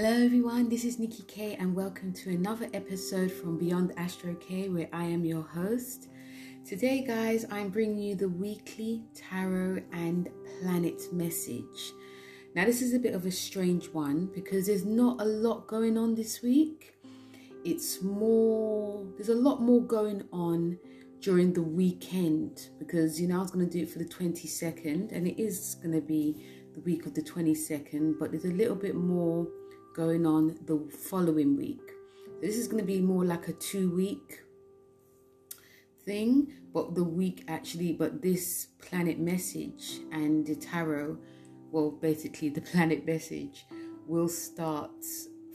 Hello, everyone. This is Nikki K, and welcome to another episode from Beyond Astro K, where I am your host. Today, guys, I'm bringing you the weekly tarot and planet message. Now, this is a bit of a strange one because there's not a lot going on this week. It's more, there's a lot more going on during the weekend because, you know, I was going to do it for the 22nd and it is going to be the week of the 22nd, but there's a little bit more going on the following week. This is going to be more like a two week thing, but the week actually, but this planet message and the tarot, well, basically the planet message will start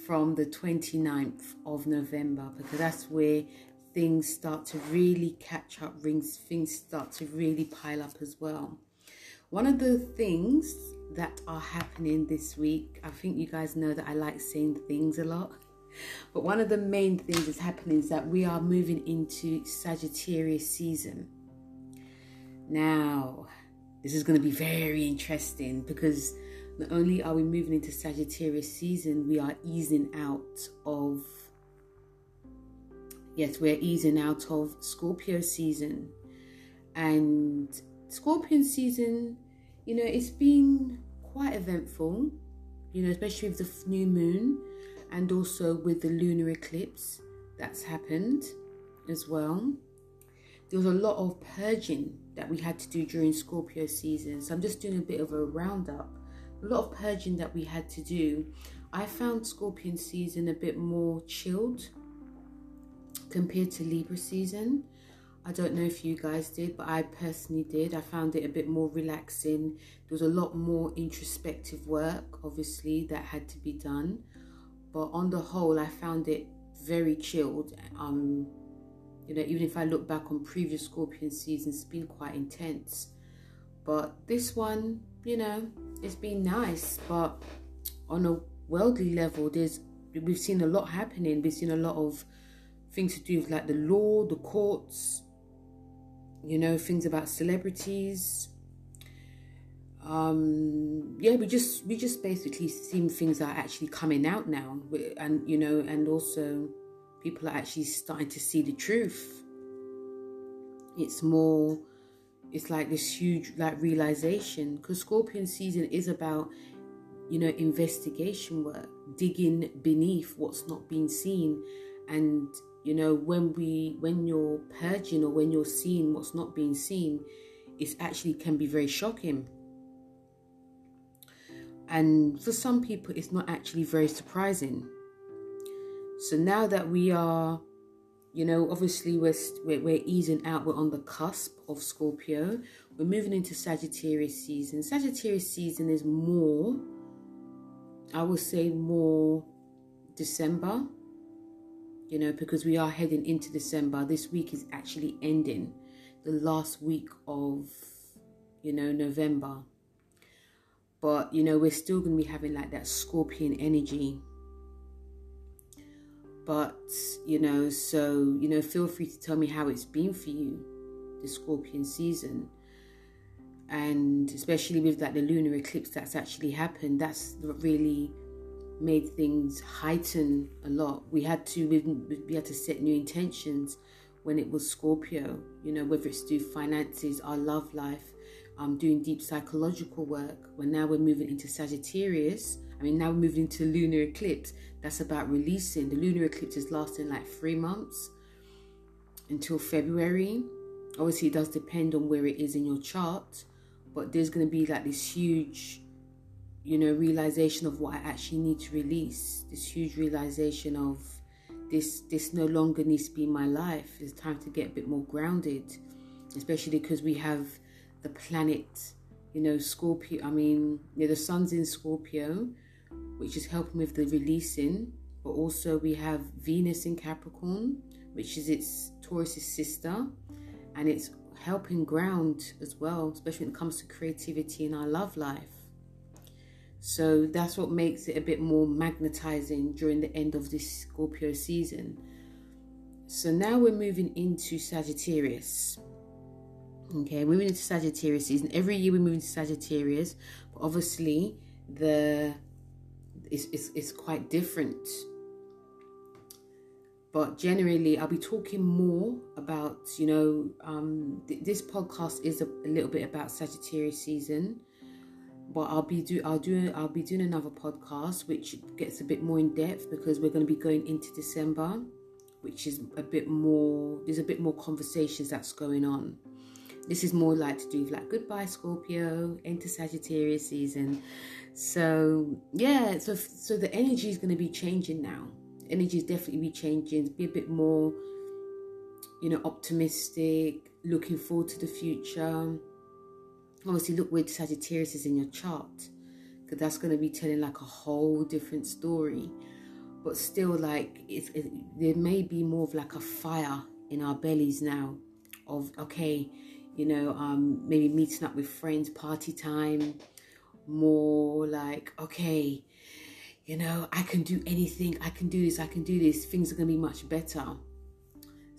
from the 29th of November because that's where things start to really catch up, rings, things start to really pile up as well. One of the things that are happening this week. I think you guys know that I like saying things a lot. But one of the main things that's happening is that we are moving into Sagittarius season. Now, this is going to be very interesting because not only are we moving into Sagittarius season, we are easing out of, yes, we're easing out of Scorpio season. And Scorpion season you know, it's been quite eventful, you know, especially with the new moon and also with the lunar eclipse that's happened as well. There was a lot of purging that we had to do during Scorpio season. So I'm just doing a bit of a roundup. A lot of purging that we had to do. I found Scorpion season a bit more chilled compared to Libra season. I don't know if you guys did, but I personally did. I found it a bit more relaxing. There was a lot more introspective work, obviously, that had to be done. But on the whole, I found it very chilled. Um, you know, even if I look back on previous Scorpion seasons, it's been quite intense. But this one, you know, it's been nice. But on a worldly level, there's we've seen a lot happening. We've seen a lot of things to do with like the law, the courts, you know, things about celebrities. Um, yeah, we just we just basically seen things are actually coming out now, and you know, and also people are actually starting to see the truth. It's more, it's like this huge like realization because Scorpion season is about you know investigation work, digging beneath what's not being seen, and you know when we when you're purging or when you're seeing what's not being seen it actually can be very shocking. And for some people it's not actually very surprising. So now that we are you know obviously we're, we're, we're easing out we're on the cusp of scorpio we're moving into sagittarius season. Sagittarius season is more i would say more december you know, because we are heading into December. This week is actually ending the last week of, you know, November. But, you know, we're still going to be having like that scorpion energy. But, you know, so, you know, feel free to tell me how it's been for you, the scorpion season. And especially with like the lunar eclipse that's actually happened, that's really made things heighten a lot. We had to we, we had to set new intentions when it was Scorpio. You know, whether it's through finances, our love life, um, doing deep psychological work. When now we're moving into Sagittarius. I mean, now we're moving into lunar eclipse. That's about releasing. The lunar eclipse is lasting like three months until February. Obviously, it does depend on where it is in your chart, but there's going to be like this huge you know, realization of what I actually need to release. This huge realization of this this no longer needs to be my life. It's time to get a bit more grounded, especially because we have the planet, you know, Scorpio. I mean, yeah, the sun's in Scorpio, which is helping with the releasing, but also we have Venus in Capricorn, which is its Taurus's sister, and it's helping ground as well, especially when it comes to creativity in our love life. So that's what makes it a bit more magnetizing during the end of this Scorpio season. So now we're moving into Sagittarius. Okay, moving into Sagittarius season. Every year we move into Sagittarius, but obviously the it's, it's, it's quite different. But generally, I'll be talking more about, you know, um, th- this podcast is a, a little bit about Sagittarius season but I'll be do I'll do I'll be doing another podcast which gets a bit more in depth because we're going to be going into December, which is a bit more. There's a bit more conversations that's going on. This is more like to do like goodbye Scorpio, into Sagittarius season. So yeah, so so the energy is going to be changing now. Energy is definitely be changing. Be a bit more, you know, optimistic, looking forward to the future obviously look where Sagittarius is in your chart because that's going to be telling like a whole different story. But still like it, there may be more of like a fire in our bellies now of okay you know um maybe meeting up with friends party time more like okay you know i can do anything i can do this i can do this things are going to be much better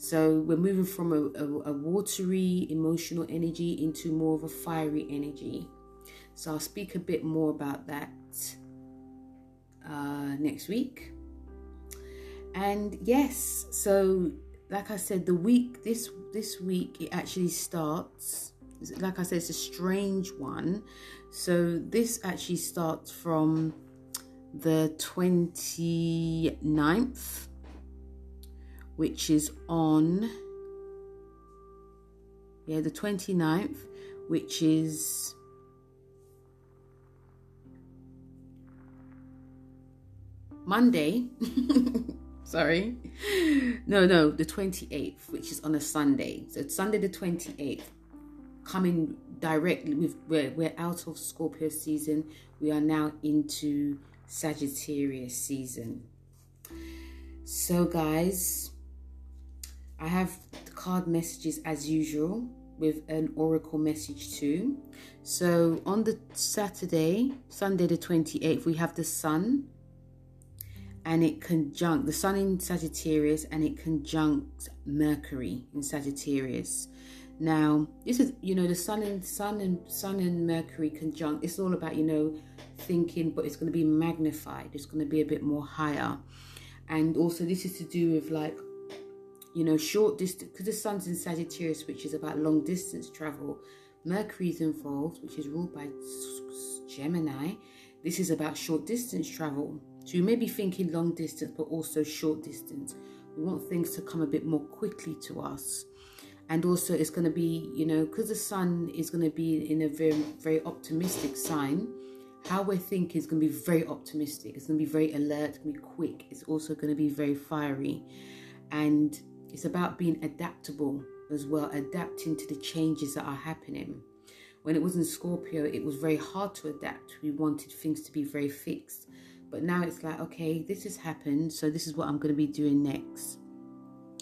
so we're moving from a, a, a, watery emotional energy into more of a fiery energy. So I'll speak a bit more about that uh, next week. And yes, so like I said, the week this this week it actually starts. Like I said, it's a strange one. So this actually starts from the 29th which is on yeah the 29th which is Monday. Sorry. No no the 28th which is on a Sunday. So it's Sunday the 28th coming directly with we're, we're out of Scorpio season. We are now into Sagittarius season. So guys I have card messages as usual with an oracle message too. So on the Saturday, Sunday the 28th, we have the sun and it conjunct the sun in Sagittarius and it conjuncts Mercury in Sagittarius. Now, this is you know the sun and sun and sun and Mercury conjunct. It's all about you know thinking, but it's going to be magnified. It's going to be a bit more higher, and also this is to do with like you know, short distance, because the sun's in Sagittarius, which is about long distance travel. Mercury's involved, which is ruled by Gemini. This is about short distance travel. So you may be thinking long distance, but also short distance. We want things to come a bit more quickly to us. And also, it's going to be, you know, because the sun is going to be in a very, very optimistic sign. How we're thinking is going to be very optimistic. It's going to be very alert, going to be quick. It's also going to be very fiery. And it's about being adaptable as well, adapting to the changes that are happening. When it was in Scorpio, it was very hard to adapt. We wanted things to be very fixed. But now it's like, okay, this has happened, so this is what I'm going to be doing next.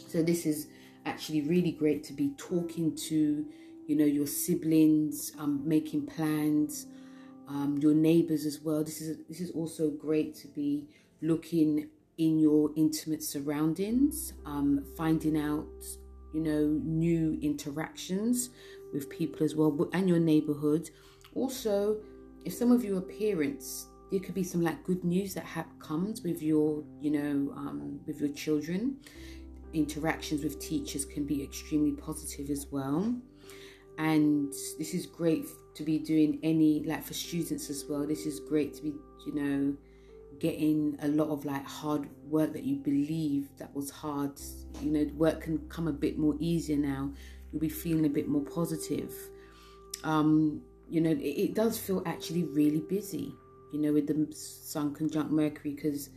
So this is actually really great to be talking to, you know, your siblings, um, making plans, um, your neighbors as well. This is this is also great to be looking in your intimate surroundings, um, finding out, you know, new interactions with people as well, and your neighborhood. Also, if some of you are parents, there could be some like good news that ha- comes with your, you know, um, with your children. Interactions with teachers can be extremely positive as well. And this is great to be doing any, like for students as well. This is great to be, you know, getting a lot of like hard work that you believe that was hard you know work can come a bit more easier now. You'll be feeling a bit more positive. Um you know it, it does feel actually really busy you know with the sun conjunct mercury because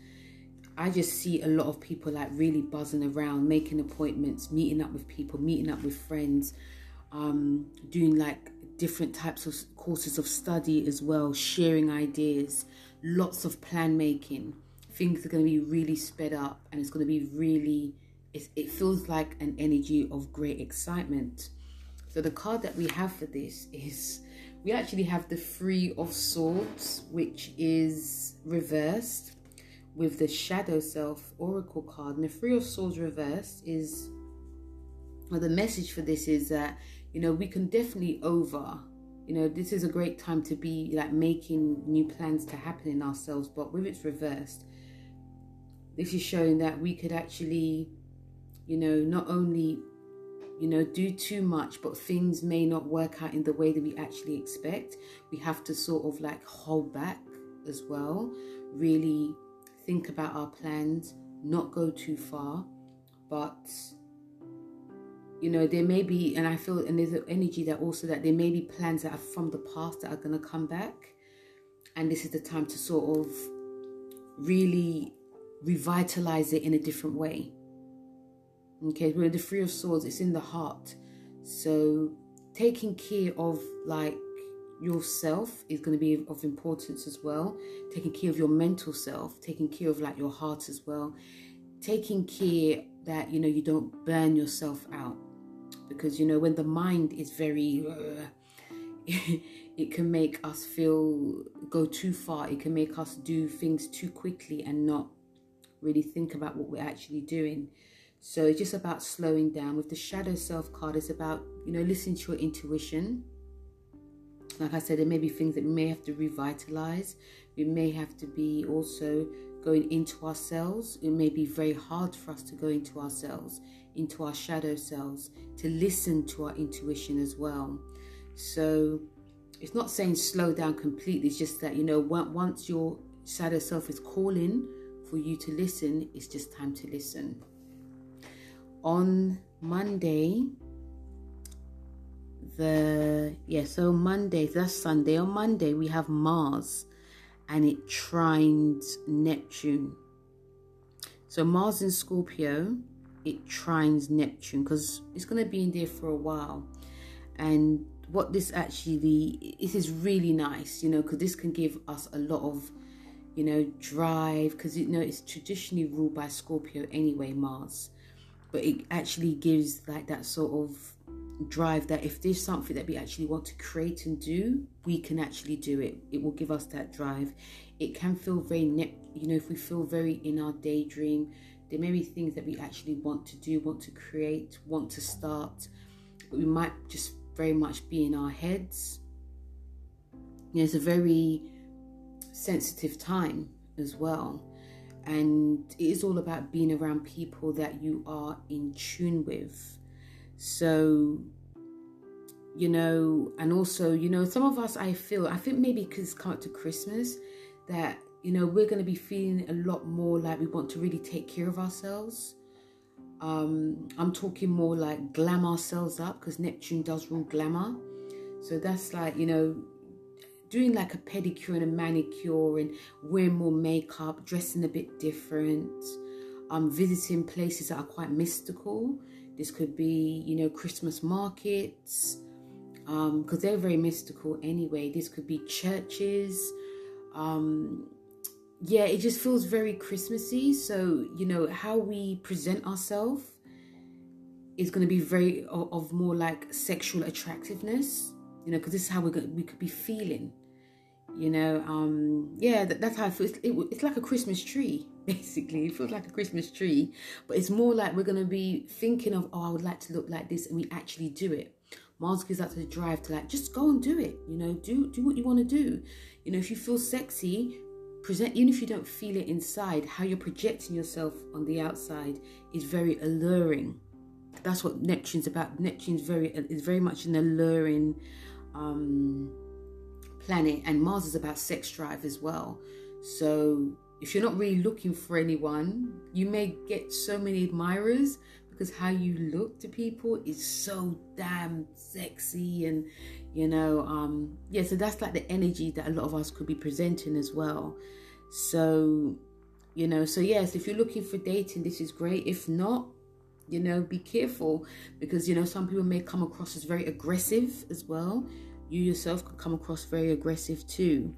I just see a lot of people like really buzzing around, making appointments, meeting up with people, meeting up with friends, um, doing like different types of courses of study as well, sharing ideas, lots of plan making. Things are going to be really sped up and it's going to be really, it feels like an energy of great excitement. So the card that we have for this is, we actually have the Three of Swords, which is reversed with the Shadow Self Oracle card. And the Three of Swords reversed is, well, the message for this is that, you know, we can definitely over you know, this is a great time to be like making new plans to happen in ourselves. But with it's reversed, this is showing that we could actually, you know, not only, you know, do too much, but things may not work out in the way that we actually expect. We have to sort of like hold back as well, really think about our plans, not go too far, but you know there may be and i feel and there's an energy that also that there may be plans that are from the past that are going to come back. And this is the time to sort of really revitalize it in a different way. Okay with the three of swords it's in the heart. So taking care of like yourself is going to be of importance as well. Taking care of your mental self taking care of like your heart as well. Taking care that you know you don't burn yourself out because you know when the mind is very uh, it can make us feel go too far. It can make us do things too quickly and not really think about what we're actually doing. So it's just about slowing down. With the shadow self card it's about you know listening to your intuition. Like i said there may be things that we may have to revitalize. We may have to be also going into ourselves. It may be very hard for us to go into ourselves into our shadow selves, to listen to our intuition as well. So it's not saying slow down completely, it's just that, you know, once your shadow self is calling for you to listen, it's just time to listen. On Monday, the yeah, so Monday, that's Sunday. On Monday, we have Mars and it trines Neptune. So Mars in Scorpio it trines Neptune because it's going to be in there for a while. And what this actually this is really nice, you know, because this can give us a lot of, you know, drive because you know it's traditionally ruled by Scorpio anyway, Mars, but it actually gives like that sort of drive that if there's something that we actually want to create and do, we can actually do it. It will give us that drive. It can feel very, you know, if we feel very in our daydream, there may be things that we actually want to do, want to create, want to start, but we might just very much be in our heads. It's a very sensitive time as well. And it is all about being around people that you are in tune with. So, you know, and also, you know, some of us, I feel, I think maybe because it's come up to Christmas, that you know, we're going to be feeling a lot more like we want to really take care of ourselves. Um, I'm talking more like glam ourselves up because Neptune does rule glamour. So that's like, you know, doing like a pedicure and a manicure and wearing more makeup, dressing a bit different, um, visiting places that are quite mystical. This could be, you know, Christmas markets, because um, they're very mystical anyway. This could be churches, um, yeah, it just feels very Christmassy. So, you know, how we present ourselves is going to be very of, of, more like sexual attractiveness, you know, because this is how we're going, we could be feeling, you know. Um, yeah, that, that's how it feels. It, it's like a Christmas tree, basically. It feels like a Christmas tree, but it's more like we're going to be thinking of, oh, I would like to look like this, and we actually do it. Mars gives that to the drive to like just go and do it, you know, do do what you want to do. You know, if you feel sexy, present even if you don't feel it inside how you're projecting yourself on the outside is very alluring. That's what neptune's about. Neptune's very is very much an alluring um, planet and mars is about sex drive as well. So if you're not really looking for anyone you may get so many admirers because how you look to people is so damn sexy and you know um yeah so that's like the energy that a lot of us could be presenting as well. So you know so yes if you're looking for dating this is great. If not you know be careful because you know some people may come across as very aggressive as well. You yourself could come across very aggressive too.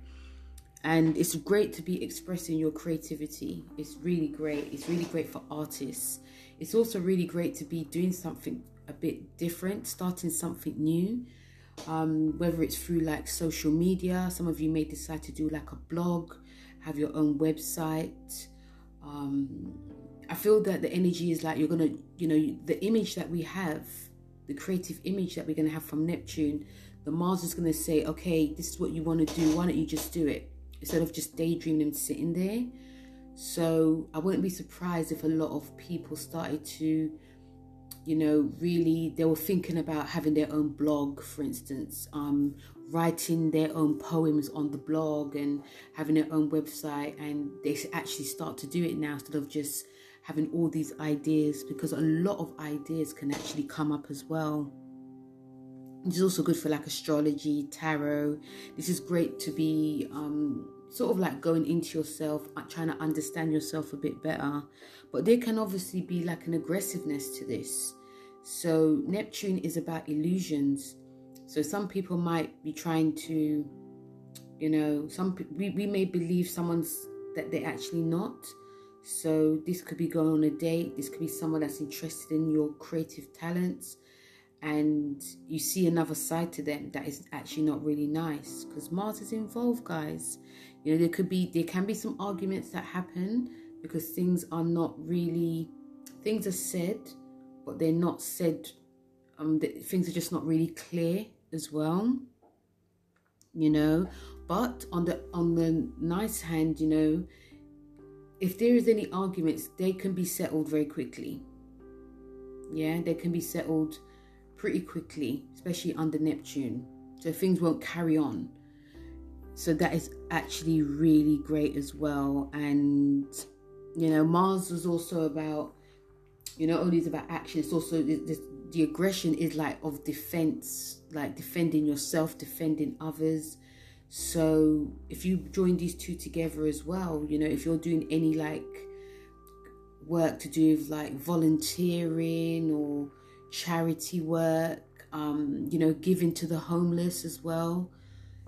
And it's great to be expressing your creativity. It's really great. It's really great for artists. It's also really great to be doing something a bit different starting something new um, whether it's through like social media some of you may decide to do like a blog have your own website um, i feel that the energy is like you're gonna you know the image that we have the creative image that we're gonna have from neptune the Mars is to say, okay, this is what you want to do. Why don't you just do it? Instead of just daydreaming and sitting there. So I wouldn't be surprised if a lot of people started to, you know, really, they were thinking about having their own blog, for instance, um, writing their own poems on the blog and having their own website. And they actually start to do it now instead of just having all these ideas because a lot of ideas can actually come up as well. Is also good for like astrology, tarot. This is great to be um, sort of like going into yourself, uh, trying to understand yourself a bit better. But there can obviously be like an aggressiveness to this. So, Neptune is about illusions. So, some people might be trying to, you know, some we, we may believe someone's that they're actually not. So, this could be going on a date, this could be someone that's interested in your creative talents and you see another side to them that is actually not really nice because Mars is involved, guys. You know, there could be there can be some arguments that happen because things are not really things are said, but they're not said. Um, the, things are just not really clear as well. You know, but on the on the nice hand, you know, if there is any arguments, they can be settled very quickly. Yeah, they can be settled pretty quickly, especially under Neptune. So things won't carry on. So that is actually really great as well. And you know, Mars was also about, you know, only is about action. It's also the, the aggression is like of defense, like defending yourself, defending others. So if you join these two together as well, you know, if you're doing any like work to do with like volunteering or charity work, um, you know, giving to the homeless as well.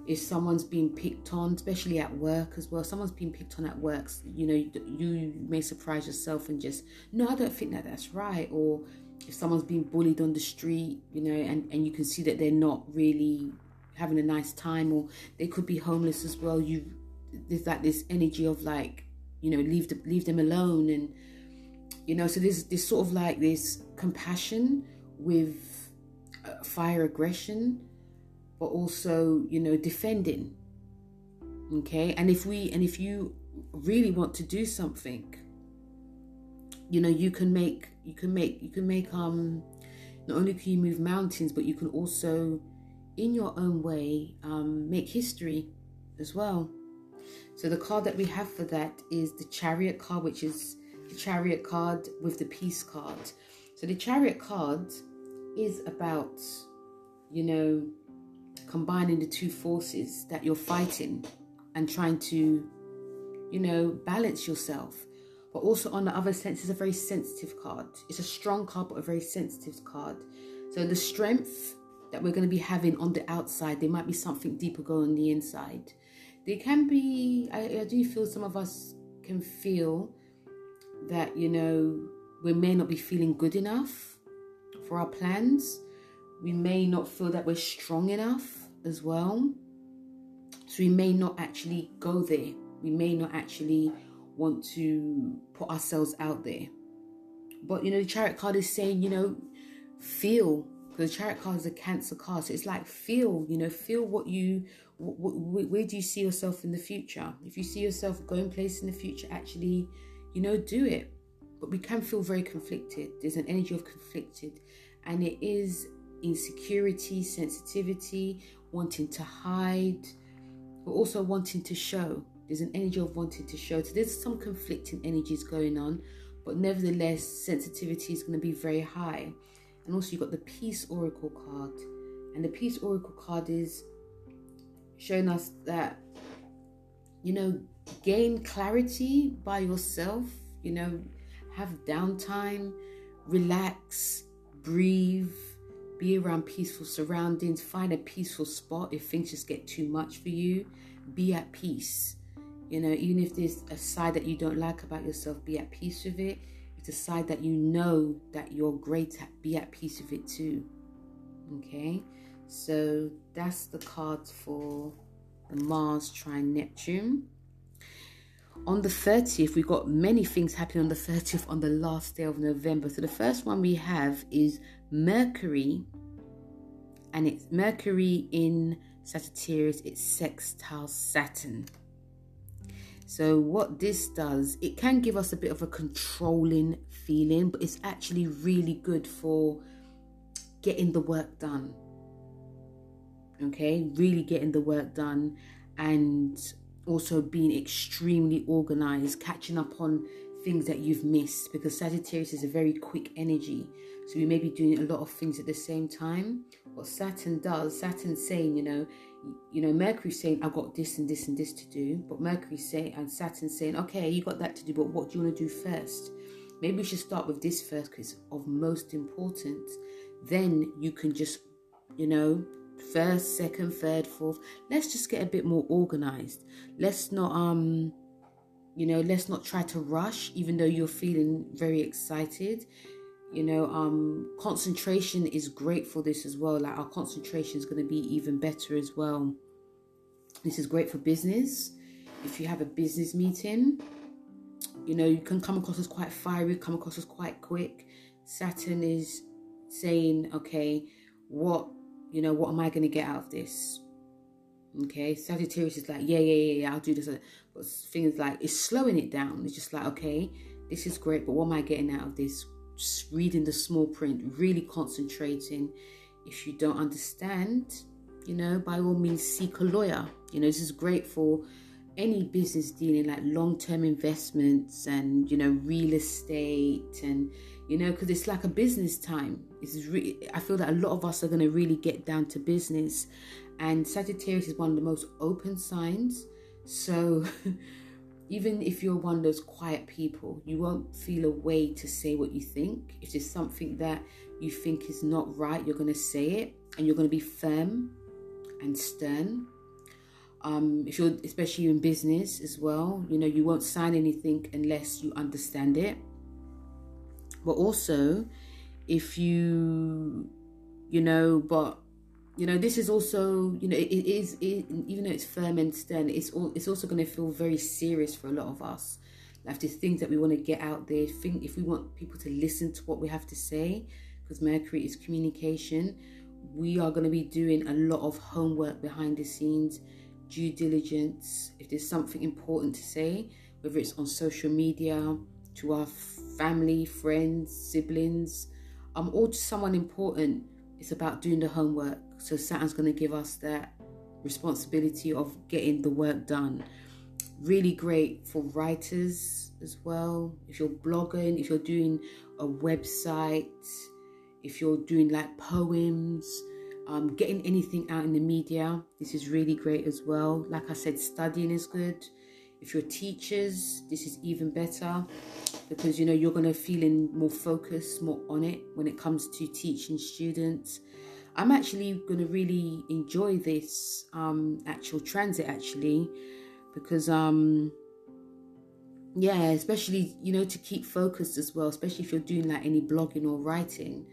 If someone's being picked on, especially at work as well, someone's being picked on at work, you know, you may surprise yourself and just, no, I don't think that that's right. Or if someone's being bullied on the street, you know, and, and you can see that they're not really having a nice time, or they could be homeless as well. You, there's like this energy of like, you know, leave the, leave them alone and you know so there's this sort of like this compassion with uh, fire aggression but also you know defending okay and if we and if you really want to do something you know you can make you can make you can make um not only can you move mountains but you can also in your own way um, make history as well so the card that we have for that is the chariot card which is the chariot card with the peace card. So the chariot card is about, you know, combining the two forces that you're fighting and trying to, you know, balance yourself. But also on the other sense, it's a very sensitive card. It's a strong card, but a very sensitive card. So the strength that we're going to be having on the outside, there might be something deeper going on the inside. There can be, I, I do feel some of us can feel that, you know, we may not be feeling good enough for our plans. We may not feel that we're strong enough as well. So we may not actually go there. We may not actually want to put ourselves out there. But, you know, the chariot card is saying, you know, feel. The chariot card is a cancer card. So it's like feel, you know, feel what you, where do you see yourself in the future? If you see yourself going place in the future, actually you know, do it. But we can feel very conflicted. There's an energy of conflicted, and it is insecurity, sensitivity, wanting to hide, but also wanting to show. There's an energy of wanting to show. So there's some conflicting energies going on, but nevertheless, sensitivity is going to be very high. And also, you've got the Peace Oracle card, and the Peace Oracle card is showing us that you know gain clarity by yourself, you know, have downtime, relax, breathe, be around peaceful surroundings, find a peaceful spot if things just get too much for you, be at peace. You know, even if there's a side that you don't like about yourself, be at peace with it. If it's a side that you know that you're great at, be at peace with it too. Okay, so that's the cards for the Mars trine Neptune on the 30th, we've got many things happening on the 30th on the last day of November. So the first one we have is Mercury and it's Mercury in Sagittarius, it's sextile Saturn. So, what this does, it can give us a bit of a controlling feeling, but it's actually really good for getting the work done. Okay, really getting the work done and also being extremely organized, catching up on things that you've missed because Sagittarius is a very quick energy. So we may be doing a lot of things at the same time. What Saturn does, Saturn's saying, you know, you know, Mercury's saying, I've got this and this and this to do. But Mercury's saying, and Saturn's saying, okay, you got that to do, but what do you want to do first? Maybe we should start with this first because it's of most importance. Then you can just, you know, first, second, third, fourth. Let's just get a bit more organized. Let's not, um, you know, let's not try to rush, even though you're feeling very excited. You know um concentration is great for this as well. Like our concentration is going to be even better as well. This is great for business. If you have a business meeting you know you can come across as quite fiery come across as quite quick. Saturn is saying okay what you know what am i going to get out of this okay? Sagittarius is like yeah yeah yeah, yeah i'll do this. But things like it's slowing it down. It's just like okay this is great but what am i getting out of this? Just reading the small print, really concentrating. If you don't understand, you know, by all means, seek a lawyer. You know, this is great for any business dealing like long-term investments and you know real estate and you know because it's like a business time. It's really i feel that a lot of us are going to really get down to business and sagittarius is one of the most open signs so even if you're one of those quiet people, you won't feel a way to say what you think. If there's something that you think is not right, you're going to say it and you're going to be firm and stern. Um, if you're, especially in business as well, you know, you won't sign anything unless you understand it. But also, if you, you know, but you know this is also you know it, it is it, even though it's firm and stern it's all it's also going to feel very serious for a lot of us like there's things that we want to get out there think if we want people to listen to what we have to say because mercury is communication we are going to be doing a lot of homework behind the scenes due diligence if there's something important to say whether it's on social media to our family friends siblings um or to someone important it's about doing the homework. So Saturn's going to give us that responsibility of getting the work done. Really great for writers as well. If you're blogging, if you're doing a website, if you're doing like poems, um, getting anything out in the media, this is really great as well. Like I said, studying is good. If you're teachers, this is even better because you know you're going to feeling more focused, more on it when it comes to teaching students. I'm actually going to really enjoy this um, actual transit actually because um yeah especially you know to keep focused as well especially if you're doing like any blogging or writing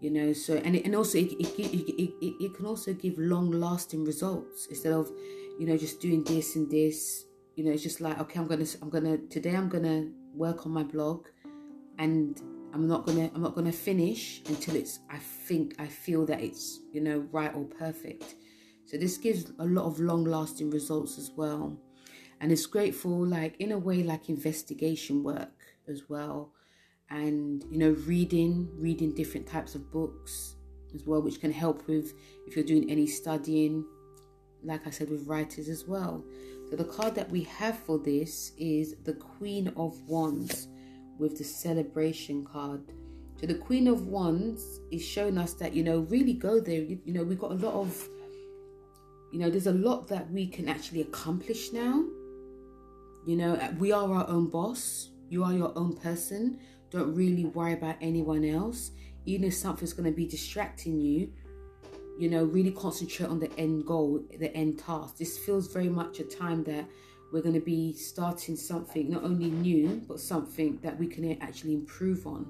you know so and it, and also it, it, it, it, it can also give long lasting results instead of you know just doing this and this you know it's just like okay i'm gonna i'm gonna today i'm gonna work on my blog and i'm not gonna i'm not gonna finish until it's i think i feel that it's you know right or perfect. So this gives a lot of long lasting results as well. And it's great for like in a way like investigation work as well. And you know reading reading different types of books as well which can help with if you're doing any studying like i said with writers as well. So the card that we have for this is the Queen of Wands with the celebration card. So the Queen of Wands is showing us that, you know, really go there. You, you know, we've got a lot of, you know, there's a lot that we can actually accomplish now. You know, uh, we are our own boss. You are your own person. Don't really worry about anyone else. Even if something's going to be distracting you, you know, really concentrate on the end goal, the end task. This feels very much a time that we're going to be starting something not only new, but something that we can actually improve on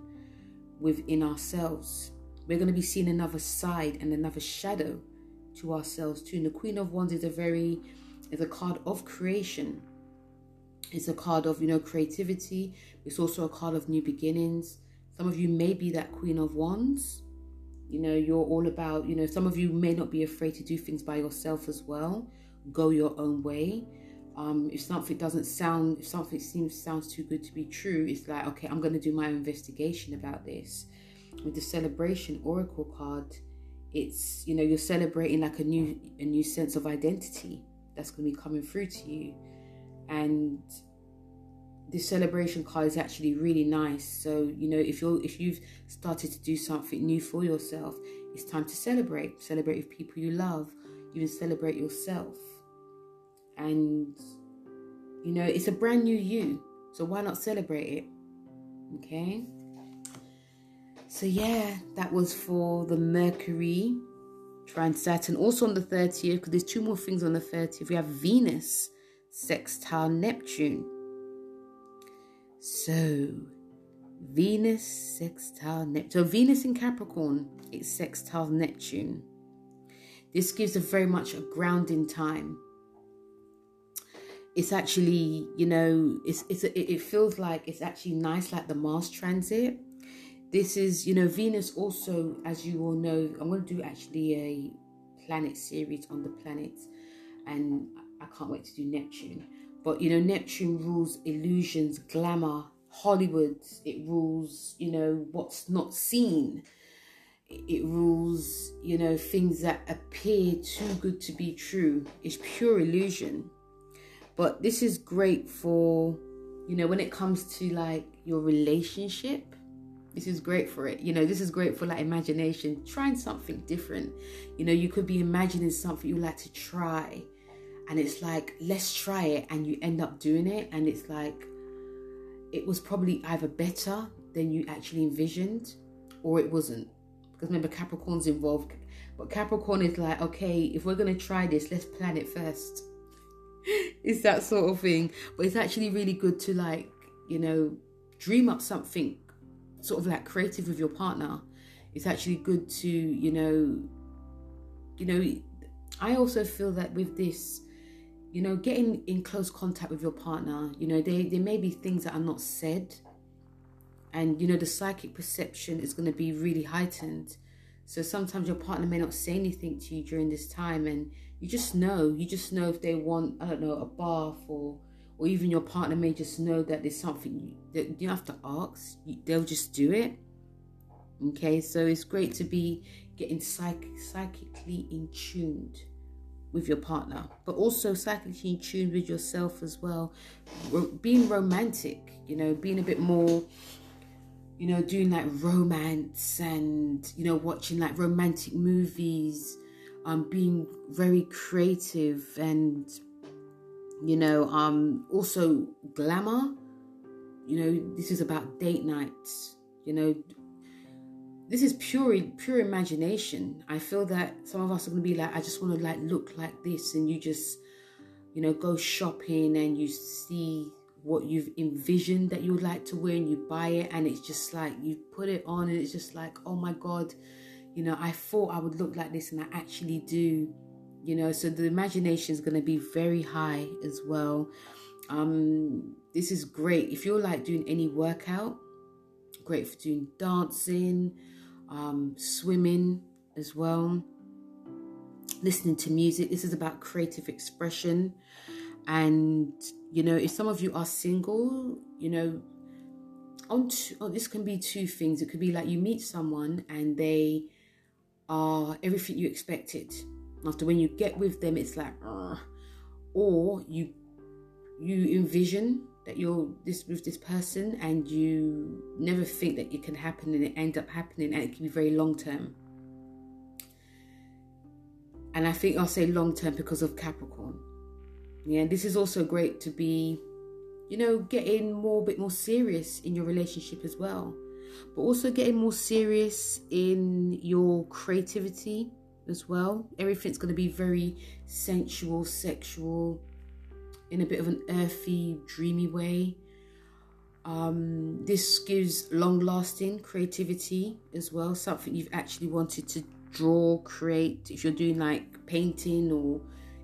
within ourselves. We're going to be seeing another side and another shadow to ourselves too. And the Queen of Wands is a very, is a card of creation. It's a card of, you know, creativity. It's also a card of new beginnings. Some of you may be that Queen of Wands You know, you're all about, you know, some of you may not be afraid to do things by yourself as well. Go your own way. Um, if something doesn't sound, if something seems sounds too good to be true, it's like, okay, I'm going to do my investigation about this. With the celebration oracle card, it's you know you're celebrating like a new a new sense of identity that's going to be coming through to you, and this celebration card is actually really nice. So you know if you're if you've started to do something new for yourself, it's time to celebrate. Celebrate with people you love. Even celebrate yourself. And you know it's a brand new you. So why not celebrate it? Okay. So yeah, that was for the Mercury trine Saturn. Also on the 30th, because there's two more things on the 30th. We have Venus sextile Neptune. So, Venus sextile Neptune. So, Venus in Capricorn, it's sextile Neptune. This gives a very much a grounding time. It's actually, you know, it's it's it feels like it's actually nice, like the Mars transit. This is, you know, Venus also, as you all know, I'm going to do actually a planet series on the planets, and I can't wait to do Neptune. But you know, Neptune rules illusions, glamour, Hollywood. It rules, you know, what's not seen. It rules, you know, things that appear too good to be true. It's pure illusion. But this is great for, you know, when it comes to like your relationship. This is great for it. You know, this is great for like imagination, trying something different. You know, you could be imagining something you like to try and it's like let's try it and you end up doing it and it's like it was probably either better than you actually envisioned or it wasn't because remember capricorn's involved but capricorn is like okay if we're going to try this let's plan it first it's that sort of thing but it's actually really good to like you know dream up something sort of like creative with your partner it's actually good to you know you know i also feel that with this you know, getting in close contact with your partner, you know, there, there may be things that are not said. And, you know, the psychic perception is going to be really heightened. So sometimes your partner may not say anything to you during this time. And you just know, you just know if they want, I don't know, a bath or, or even your partner may just know that there's something you, that you have to ask. You, they'll just do it. Okay, so it's great to be getting psych- psychically in tuned with your partner, but also psychically in tune with yourself as well. being romantic, you know, being a bit more, you know, doing like romance and, you know, watching like romantic movies, um, being very creative and, you know, um, also glamour. You know, this is about date nights, you know, this is pure pure imagination i feel that some of us are to be like i just want to like look like this and you just you know go shopping and you see what you've envisioned that you would like to wear and you buy it and it's just like you put it on and it's just like oh my god you know i thought i would look like this and i actually do you know so the imagination is going to be very high as well um this is great if you're like doing any workout great for doing dancing um, swimming as well, listening to music. This is about creative expression. And, you know, if some of you are single, you know, on, two, oh, this can be two things. It could be like you meet someone and they are everything you expected. After when you get with them, it's like, uh, or you you envision that you're this with this person and you never think that it can happen and it end up happening and it can be very long term and i think i'll say long term because of capricorn. Yeah this is also great to be you know getting more bit more serious in your relationship as well but also getting more serious in your creativity as well everything's going to be very sensual sexual in a bit of an earthy, dreamy way. Um, this gives long lasting creativity as well, something you've actually wanted to draw, create. If you're doing like painting or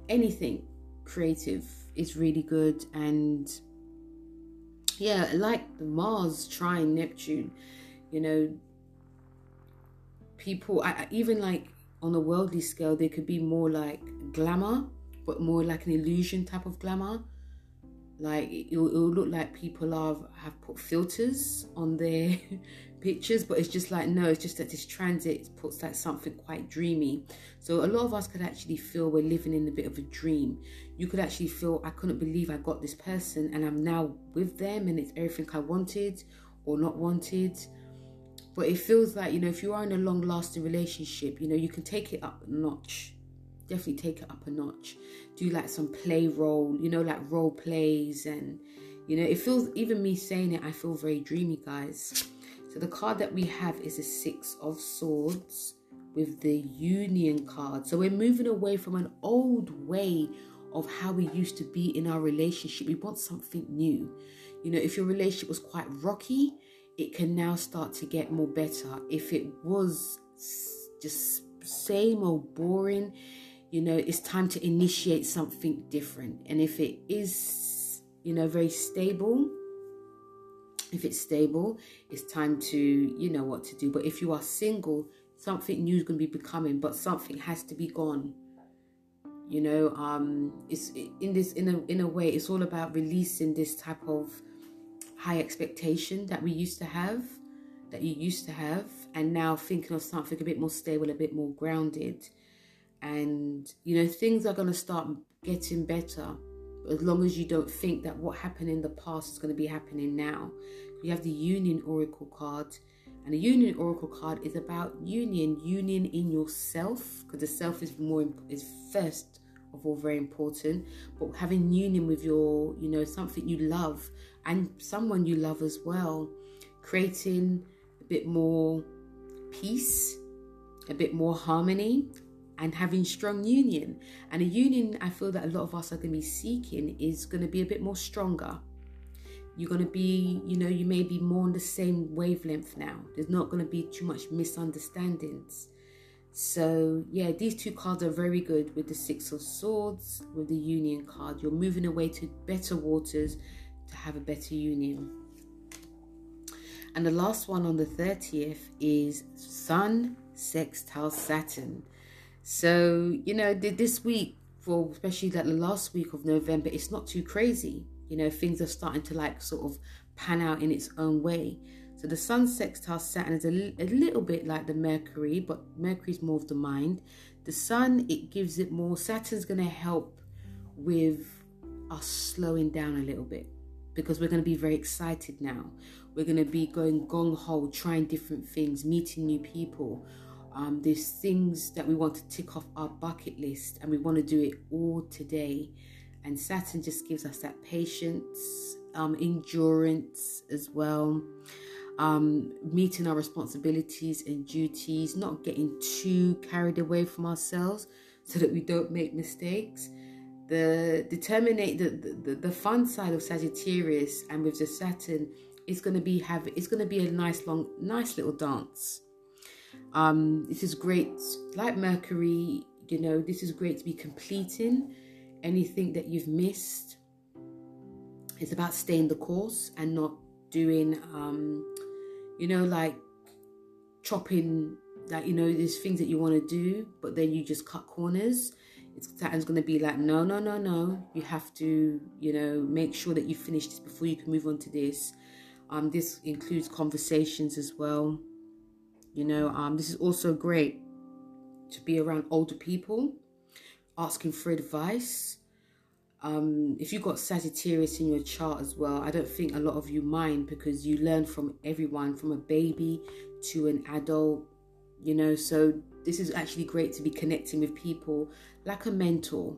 anything creative, is really good. And yeah, like Mars trine Neptune, you know, people I, even like on a worldly scale they could be more like glamour but more like an illusion type of glamour. Like it'll, it'll look like people have have put filters on their pictures but it's just like no it's just that this transit puts like something quite dreamy. So a lot of us could actually feel we're living in a bit of a dream. You could actually feel i couldn't believe i got this person and i'm now with them and it's everything i wanted or not wanted. But it feels like you know if you are in a long lasting relationship you know you can take it up a notch. Definitely take it up a notch. Do like some play role you know like role plays and you know it feels even me saying it i feel very dreamy guys so the card that we have is a six of swords with the union card so we're moving away from an old way of how we used to be in our relationship we want something new you know if your relationship was quite rocky it can now start to get more better. If it was just same or boring, you know, it's time to initiate something different. And if it is, you know, very stable, if it's stable, it's time to, you know, what to do. But if you are single, something new is going to be becoming, but something has to be gone. You know, um, it's in this in a in a way, it's all about releasing this type of high expectation that we used to have, that you used to have, and now thinking of something a bit more stable, a bit more grounded. And, you know, things are going to start getting better as long as you don't think that what happened in the past is going to be happening now. You have the Union Oracle card, and the Union Oracle card is about union, union in yourself, because the self is more is first of all very important. But having union with your, you know, something you love, and someone you love as well, creating a bit more peace, a bit more harmony, and having strong union. And a union I feel that a lot of us are going to be seeking is going to be a bit more stronger. You're going to be, you know, you may be more on the same wavelength now. There's not going to be too much misunderstandings. So, yeah, these two cards are very good with the Six of Swords, with the Union card. You're moving away to better waters to have a better union. And the last one on the 30th is Sun sextile Saturn. So, you know, this week, for especially like the last week of November, it's not too crazy. You know, things are starting to like sort of pan out in its own way. So the Sun sextile Saturn is a, little bit like the Mercury, but Mercury's more of the mind. The Sun, it gives it more. Saturn's going to help with us slowing down a little bit because we're going to be very excited now. We're going to be going gong ho, trying different things, meeting new people. Um, there's things that we want to tick off our bucket list, and we want to do it all today. And Saturn just gives us that patience, um, endurance as well, um, meeting our responsibilities and duties, not getting too carried away from ourselves so that we don't make mistakes the determinate the, the the fun side of Sagittarius and with the Saturn is going to be have it's to be a nice long nice little dance. Um, this is great, like Mercury. You know, this is great to be completing anything that you've missed. It's about staying the course and not doing, um, you know, like chopping. That you know, there's things that you want to do, but then you just cut corners It's, Saturn's going to be like, no, no, no, no. You have to, you know, make sure that you finish this before you can move on to this. Um, this includes conversations as well. You know, um, this is also great to be around older people, asking for advice. Um, if you've got Sagittarius in your chart as well, I don't think a lot of you mind because you learn from everyone, from a baby to an adult, you know. So this is actually great to be connecting with people like a mentor.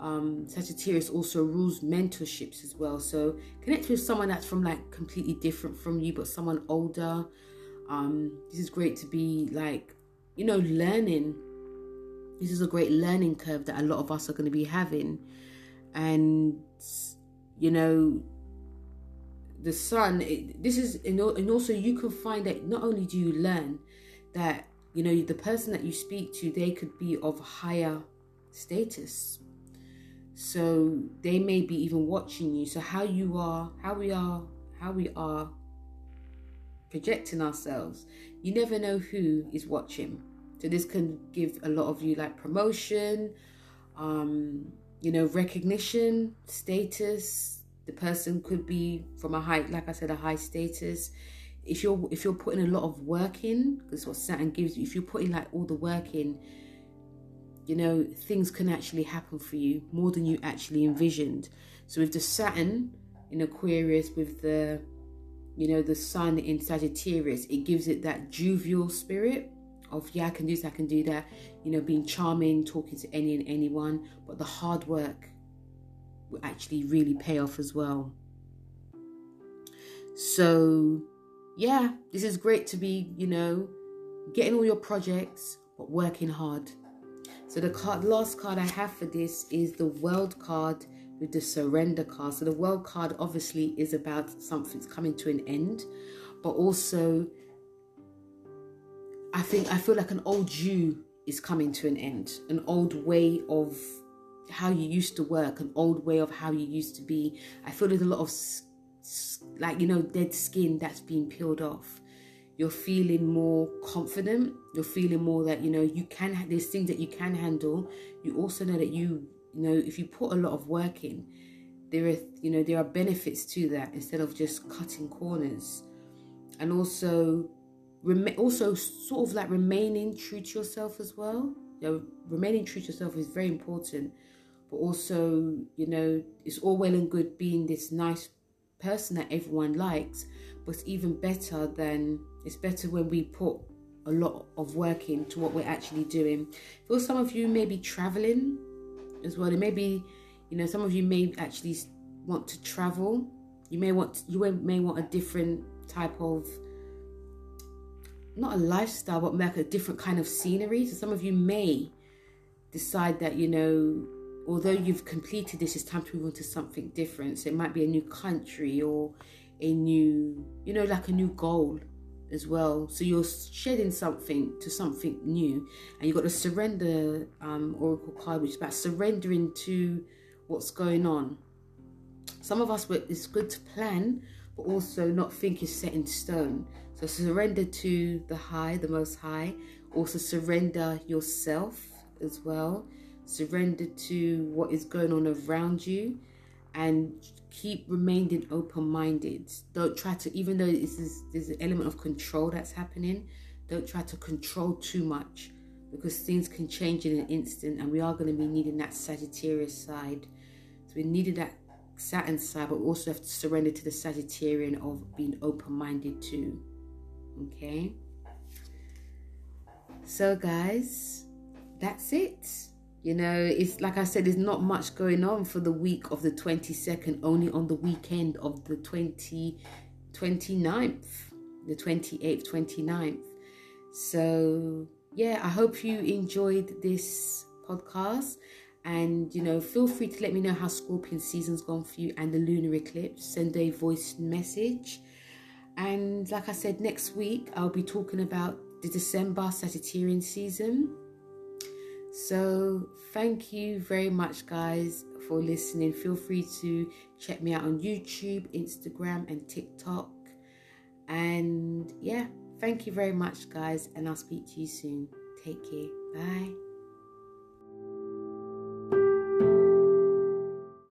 Um, Sagittarius also rules mentorships as well. So connect with someone that's from like completely different from you, but someone older. Um, this is great to be like, you know, learning. This is a great learning curve that a lot of us are going to be having. And, you know, the sun, it, this is, and also you can find that not only do you learn that, you know, the person that you speak to, they could be of higher status. So they may be even watching you. So how you are, how we are, how we are projecting ourselves. You never know who is watching. So this can give a lot of you like promotion, um, you know, recognition, status. The person could be from a high, like I said, a high status. If you're if you're putting a lot of work in, because what Saturn gives you, if you're putting like all the work in, you know, things can actually happen for you more than you actually envisioned. So with the Saturn in Aquarius, with the you know, the sun in Sagittarius, it gives it that jovial spirit of, yeah, I can do this, I can do that, you know, being charming, talking to any and anyone, but the hard work will actually really pay off as well. So, yeah, this is great to be, you know, getting all your projects, but working hard. So the card, last card I have for this is the World card with the surrender card. So the world card obviously is about something's coming to an end, but also I think I feel like an old you is coming to an end, an old way of how you used to work, an old way of how you used to be. I feel there's a lot of like you know dead skin that's being peeled off. You're feeling more confident. You're feeling more that you know you can. There's things that you can handle. You also know that you you know, if you put a lot of work in, there are you know there are benefits to that instead of just cutting corners, and also rem- also sort of like remaining true to yourself as well. You know, remaining true to yourself is very important, but also you know it's all well and good being this nice person that everyone likes, but it's even better than it's better when we put a lot of work into what we're actually doing. For some of you may be traveling as well. It may be, you know, some of you may actually want to travel. You may want you may want a different type of not a lifestyle, but like a different kind of scenery. So some of you may decide that you know, although you've completed this, it's time to move on to something different. So it might be a new country or a new, you know, like a new goal as well. So you're shedding something to something new, and you've got the surrender um, oracle card, which is about surrendering to what's going on. Some of us, it's good to plan, but also not think is set in stone. So surrender to the high, the most high. Also surrender yourself as well. Surrender to what is going on around you and keep remaining open-minded. Don't try to even though this is there's an element of control that's happening don't try to control too much because things can change in an instant and we are going to be needing that sagittarius side. So we needed that saturn side but we also have to surrender to the sagittarian of being open-minded too okay? So guys that's it you know, it's like I said, there's not much going on for the week of the 22nd, only on the weekend of the 20, 29th, the 28th, 29th. So, yeah, I hope you enjoyed this podcast. And, you know, feel free to let me know how Scorpio season's gone for you and the lunar eclipse. Send a voice message. And like I said, next week I'll be talking about the December Sagittarian season so, thank you very much, guys, for listening. Feel free to check me out on YouTube, Instagram, and TikTok. And yeah, thank you very much, guys, and I'll speak to you soon. Take care. Bye.